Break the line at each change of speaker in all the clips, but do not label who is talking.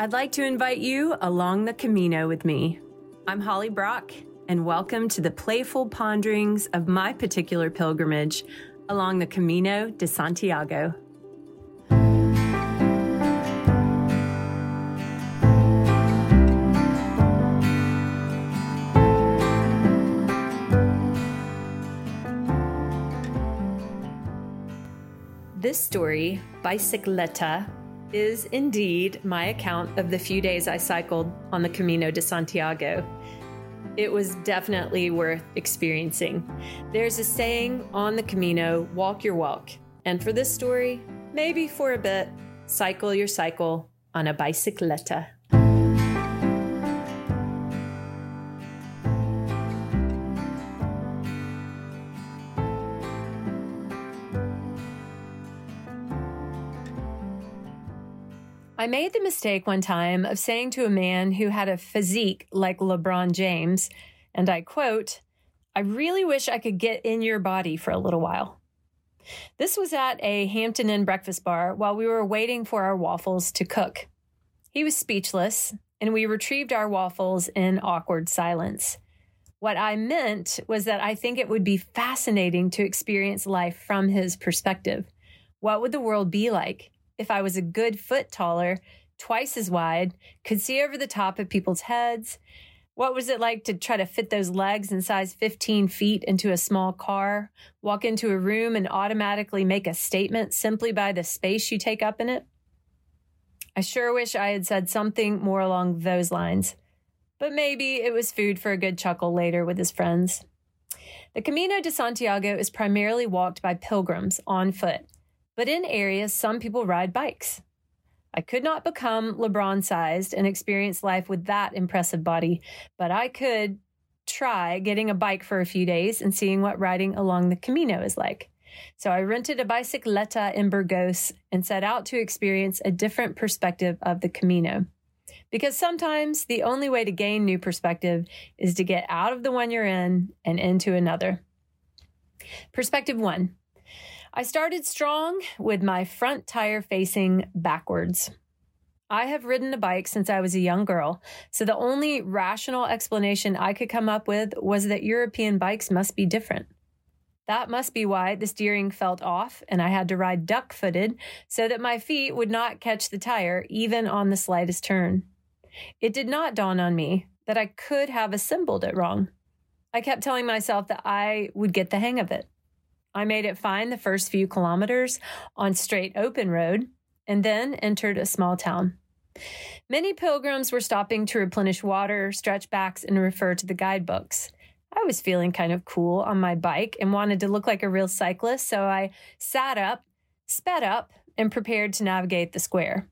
I'd like to invite you along the Camino with me. I'm Holly Brock, and welcome to the playful ponderings of my particular pilgrimage along the Camino de Santiago. This story, Bicicleta, is indeed my account of the few days I cycled on the Camino de Santiago. It was definitely worth experiencing. There's a saying on the Camino walk your walk. And for this story, maybe for a bit, cycle your cycle on a bicicleta. I made the mistake one time of saying to a man who had a physique like LeBron James, and I quote, I really wish I could get in your body for a little while. This was at a Hampton Inn breakfast bar while we were waiting for our waffles to cook. He was speechless, and we retrieved our waffles in awkward silence. What I meant was that I think it would be fascinating to experience life from his perspective. What would the world be like if I was a good foot taller, twice as wide, could see over the top of people's heads? What was it like to try to fit those legs in size 15 feet into a small car, walk into a room and automatically make a statement simply by the space you take up in it? I sure wish I had said something more along those lines, but maybe it was food for a good chuckle later with his friends. The Camino de Santiago is primarily walked by pilgrims on foot but in areas some people ride bikes. I could not become LeBron sized and experience life with that impressive body, but I could try getting a bike for a few days and seeing what riding along the Camino is like. So I rented a bicicleta in Burgos and set out to experience a different perspective of the Camino. Because sometimes the only way to gain new perspective is to get out of the one you're in and into another. Perspective one I started strong with my front tire facing backwards. I have ridden a bike since I was a young girl, so the only rational explanation I could come up with was that European bikes must be different. That must be why the steering felt off and I had to ride duck footed so that my feet would not catch the tire even on the slightest turn. It did not dawn on me that I could have assembled it wrong. I kept telling myself that I would get the hang of it. I made it fine the first few kilometers on straight open road and then entered a small town. Many pilgrims were stopping to replenish water, stretch backs, and refer to the guidebooks. I was feeling kind of cool on my bike and wanted to look like a real cyclist, so I sat up, sped up, and prepared to navigate the square.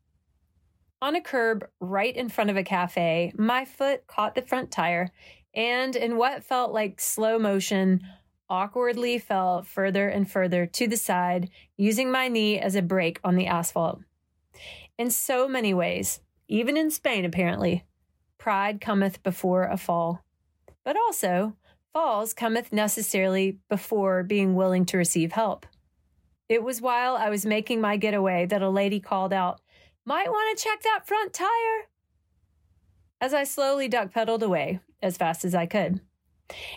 On a curb right in front of a cafe, my foot caught the front tire, and in what felt like slow motion, awkwardly fell further and further to the side, using my knee as a brake on the asphalt. In so many ways, even in Spain apparently, pride cometh before a fall. But also, falls cometh necessarily before being willing to receive help. It was while I was making my getaway that a lady called out, Might want to check that front tire. As I slowly duck pedaled away as fast as I could.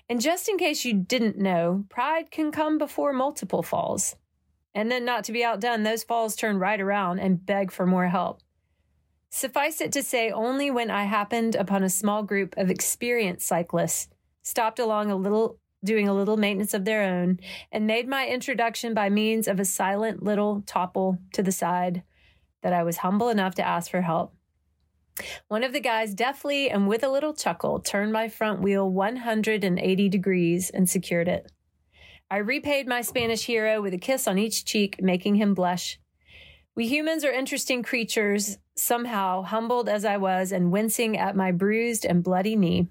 And just in case you didn't know, pride can come before multiple falls. And then, not to be outdone, those falls turn right around and beg for more help. Suffice it to say, only when I happened upon a small group of experienced cyclists, stopped along a little, doing a little maintenance of their own, and made my introduction by means of a silent little topple to the side, that I was humble enough to ask for help. One of the guys deftly and with a little chuckle turned my front wheel 180 degrees and secured it. I repaid my Spanish hero with a kiss on each cheek, making him blush. We humans are interesting creatures, somehow, humbled as I was and wincing at my bruised and bloody knee.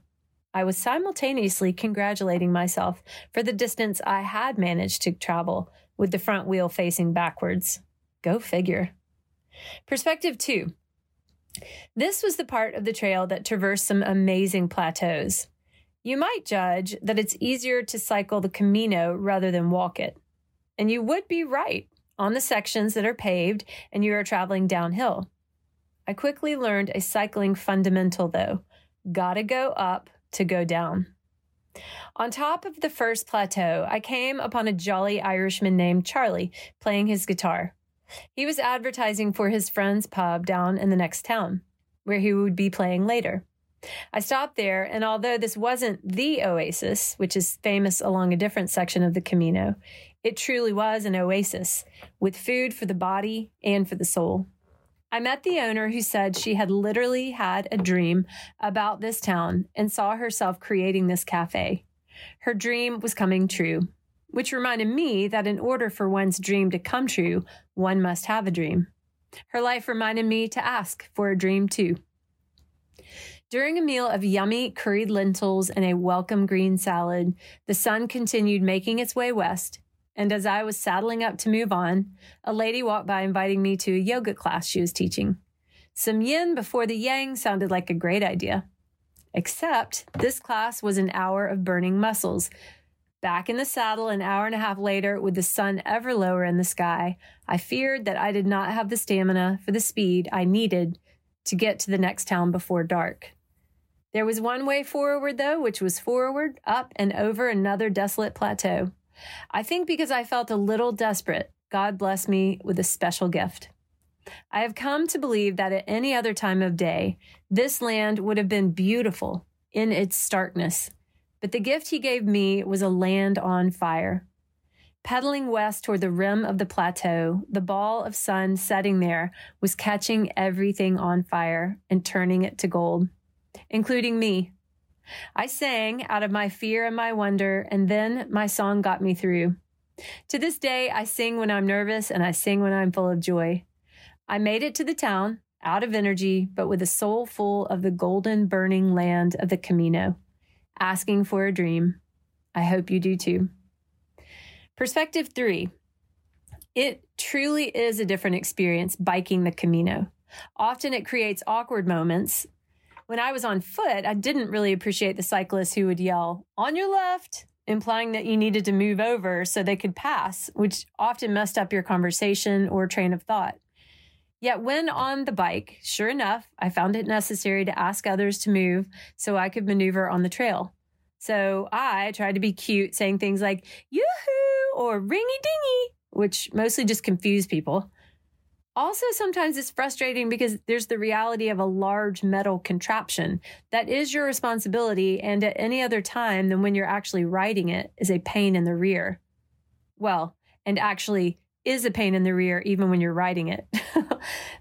I was simultaneously congratulating myself for the distance I had managed to travel with the front wheel facing backwards. Go figure. Perspective two this was the part of the trail that traversed some amazing plateaus. You might judge that it's easier to cycle the Camino rather than walk it. And you would be right on the sections that are paved and you are traveling downhill. I quickly learned a cycling fundamental, though gotta go up to go down. On top of the first plateau, I came upon a jolly Irishman named Charlie playing his guitar. He was advertising for his friend's pub down in the next town, where he would be playing later. I stopped there, and although this wasn't the oasis, which is famous along a different section of the Camino, it truly was an oasis with food for the body and for the soul. I met the owner who said she had literally had a dream about this town and saw herself creating this cafe. Her dream was coming true, which reminded me that in order for one's dream to come true, one must have a dream. Her life reminded me to ask for a dream too. During a meal of yummy curried lentils and a welcome green salad, the sun continued making its way west. And as I was saddling up to move on, a lady walked by inviting me to a yoga class she was teaching. Some yin before the yang sounded like a great idea. Except this class was an hour of burning muscles. Back in the saddle an hour and a half later, with the sun ever lower in the sky, I feared that I did not have the stamina for the speed I needed to get to the next town before dark. There was one way forward, though, which was forward, up, and over another desolate plateau. I think because I felt a little desperate, God blessed me with a special gift. I have come to believe that at any other time of day, this land would have been beautiful in its starkness. But the gift he gave me was a land on fire. Pedaling west toward the rim of the plateau, the ball of sun setting there was catching everything on fire and turning it to gold including me. I sang out of my fear and my wonder, and then my song got me through. To this day, I sing when I'm nervous and I sing when I'm full of joy. I made it to the town, out of energy, but with a soul full of the golden burning land of the Camino, asking for a dream. I hope you do too. Perspective three. It truly is a different experience biking the Camino. Often it creates awkward moments, when I was on foot, I didn't really appreciate the cyclists who would yell, on your left, implying that you needed to move over so they could pass, which often messed up your conversation or train of thought. Yet, when on the bike, sure enough, I found it necessary to ask others to move so I could maneuver on the trail. So I tried to be cute, saying things like yoo-hoo or ringy dingy, which mostly just confused people. Also, sometimes it's frustrating because there's the reality of a large metal contraption that is your responsibility, and at any other time than when you're actually riding it is a pain in the rear. Well, and actually is a pain in the rear even when you're riding it.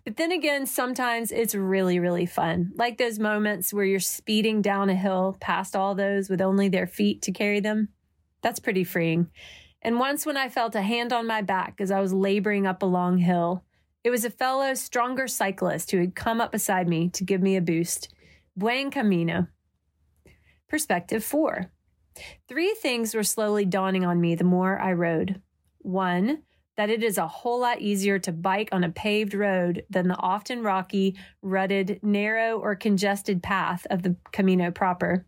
but then again, sometimes it's really, really fun. Like those moments where you're speeding down a hill past all those with only their feet to carry them. That's pretty freeing. And once when I felt a hand on my back as I was laboring up a long hill, it was a fellow, stronger cyclist who had come up beside me to give me a boost. Buen camino. Perspective four. Three things were slowly dawning on me the more I rode. One, that it is a whole lot easier to bike on a paved road than the often rocky, rutted, narrow, or congested path of the Camino proper.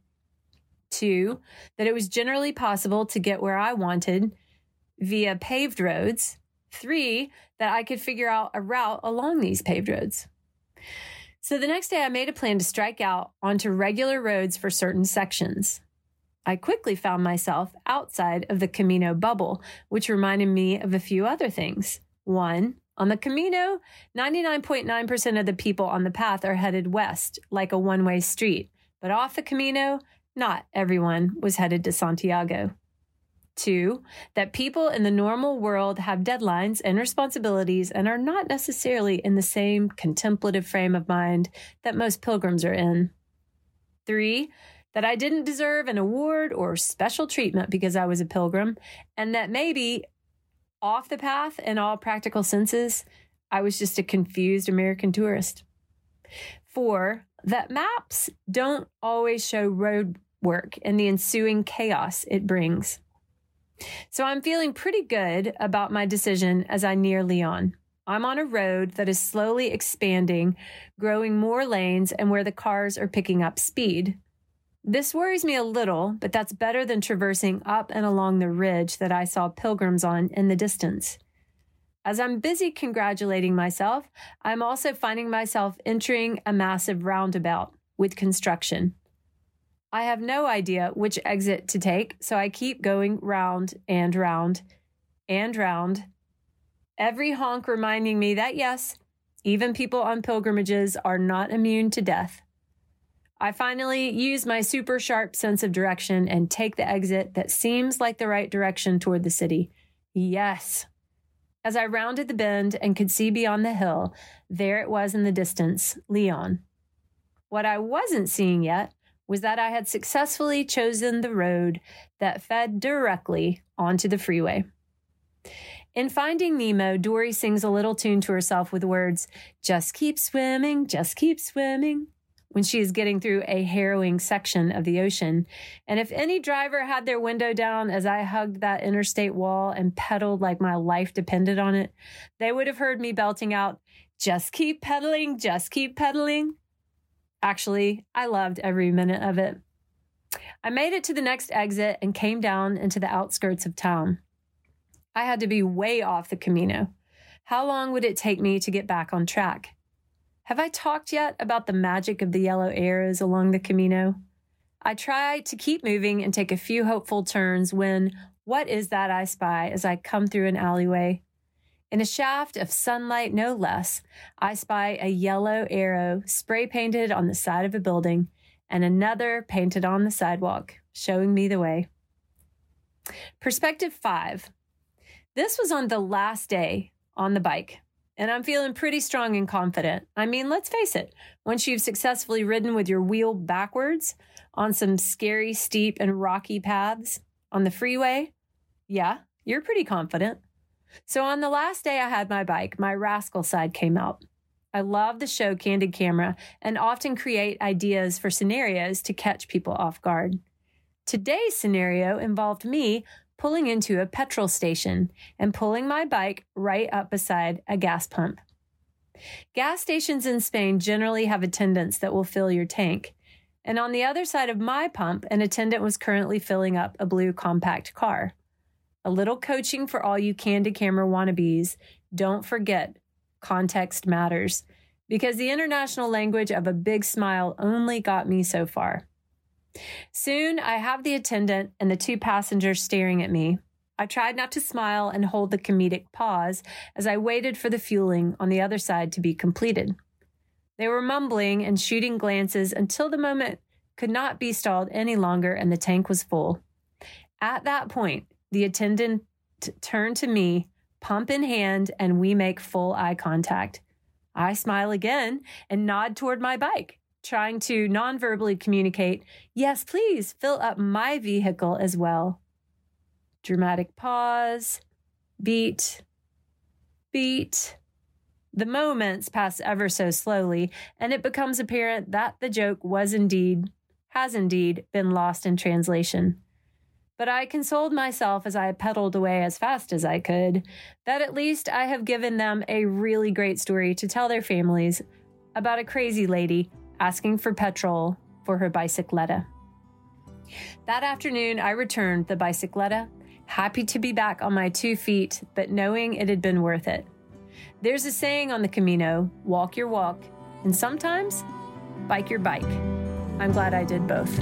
Two, that it was generally possible to get where I wanted via paved roads. Three, that I could figure out a route along these paved roads. So the next day, I made a plan to strike out onto regular roads for certain sections. I quickly found myself outside of the Camino bubble, which reminded me of a few other things. One, on the Camino, 99.9% of the people on the path are headed west, like a one way street. But off the Camino, not everyone was headed to Santiago. Two, that people in the normal world have deadlines and responsibilities and are not necessarily in the same contemplative frame of mind that most pilgrims are in. Three, that I didn't deserve an award or special treatment because I was a pilgrim, and that maybe off the path in all practical senses, I was just a confused American tourist. Four, that maps don't always show road work and the ensuing chaos it brings. So I'm feeling pretty good about my decision as I near Leon. I'm on a road that is slowly expanding, growing more lanes, and where the cars are picking up speed. This worries me a little, but that's better than traversing up and along the ridge that I saw pilgrims on in the distance. As I'm busy congratulating myself, I'm also finding myself entering a massive roundabout with construction. I have no idea which exit to take, so I keep going round and round and round. Every honk reminding me that yes, even people on pilgrimages are not immune to death. I finally use my super sharp sense of direction and take the exit that seems like the right direction toward the city. Yes. As I rounded the bend and could see beyond the hill, there it was in the distance Leon. What I wasn't seeing yet was that I had successfully chosen the road that fed directly onto the freeway. In Finding Nemo, Dory sings a little tune to herself with words, Just keep swimming, just keep swimming, when she is getting through a harrowing section of the ocean. And if any driver had their window down as I hugged that interstate wall and pedaled like my life depended on it, they would have heard me belting out, Just keep pedaling, just keep pedaling. Actually, I loved every minute of it. I made it to the next exit and came down into the outskirts of town. I had to be way off the Camino. How long would it take me to get back on track? Have I talked yet about the magic of the yellow arrows along the Camino? I try to keep moving and take a few hopeful turns when what is that I spy as I come through an alleyway? In a shaft of sunlight, no less, I spy a yellow arrow spray painted on the side of a building and another painted on the sidewalk, showing me the way. Perspective five. This was on the last day on the bike, and I'm feeling pretty strong and confident. I mean, let's face it, once you've successfully ridden with your wheel backwards on some scary, steep, and rocky paths on the freeway, yeah, you're pretty confident. So on the last day I had my bike, my rascal side came out. I love the show Candid Camera and often create ideas for scenarios to catch people off guard. Today's scenario involved me pulling into a petrol station and pulling my bike right up beside a gas pump. Gas stations in Spain generally have attendants that will fill your tank. And on the other side of my pump, an attendant was currently filling up a blue compact car. A little coaching for all you candid camera wannabes. Don't forget, context matters because the international language of a big smile only got me so far. Soon I have the attendant and the two passengers staring at me. I tried not to smile and hold the comedic pause as I waited for the fueling on the other side to be completed. They were mumbling and shooting glances until the moment could not be stalled any longer and the tank was full. At that point, the attendant t- turned to me, pump in hand, and we make full eye contact. I smile again and nod toward my bike, trying to non-verbally communicate, yes, please fill up my vehicle as well. Dramatic pause, beat, beat. The moments pass ever so slowly, and it becomes apparent that the joke was indeed, has indeed been lost in translation. But I consoled myself as I pedaled away as fast as I could that at least I have given them a really great story to tell their families about a crazy lady asking for petrol for her bicicleta. That afternoon, I returned the bicicleta, happy to be back on my two feet, but knowing it had been worth it. There's a saying on the Camino walk your walk, and sometimes bike your bike. I'm glad I did both.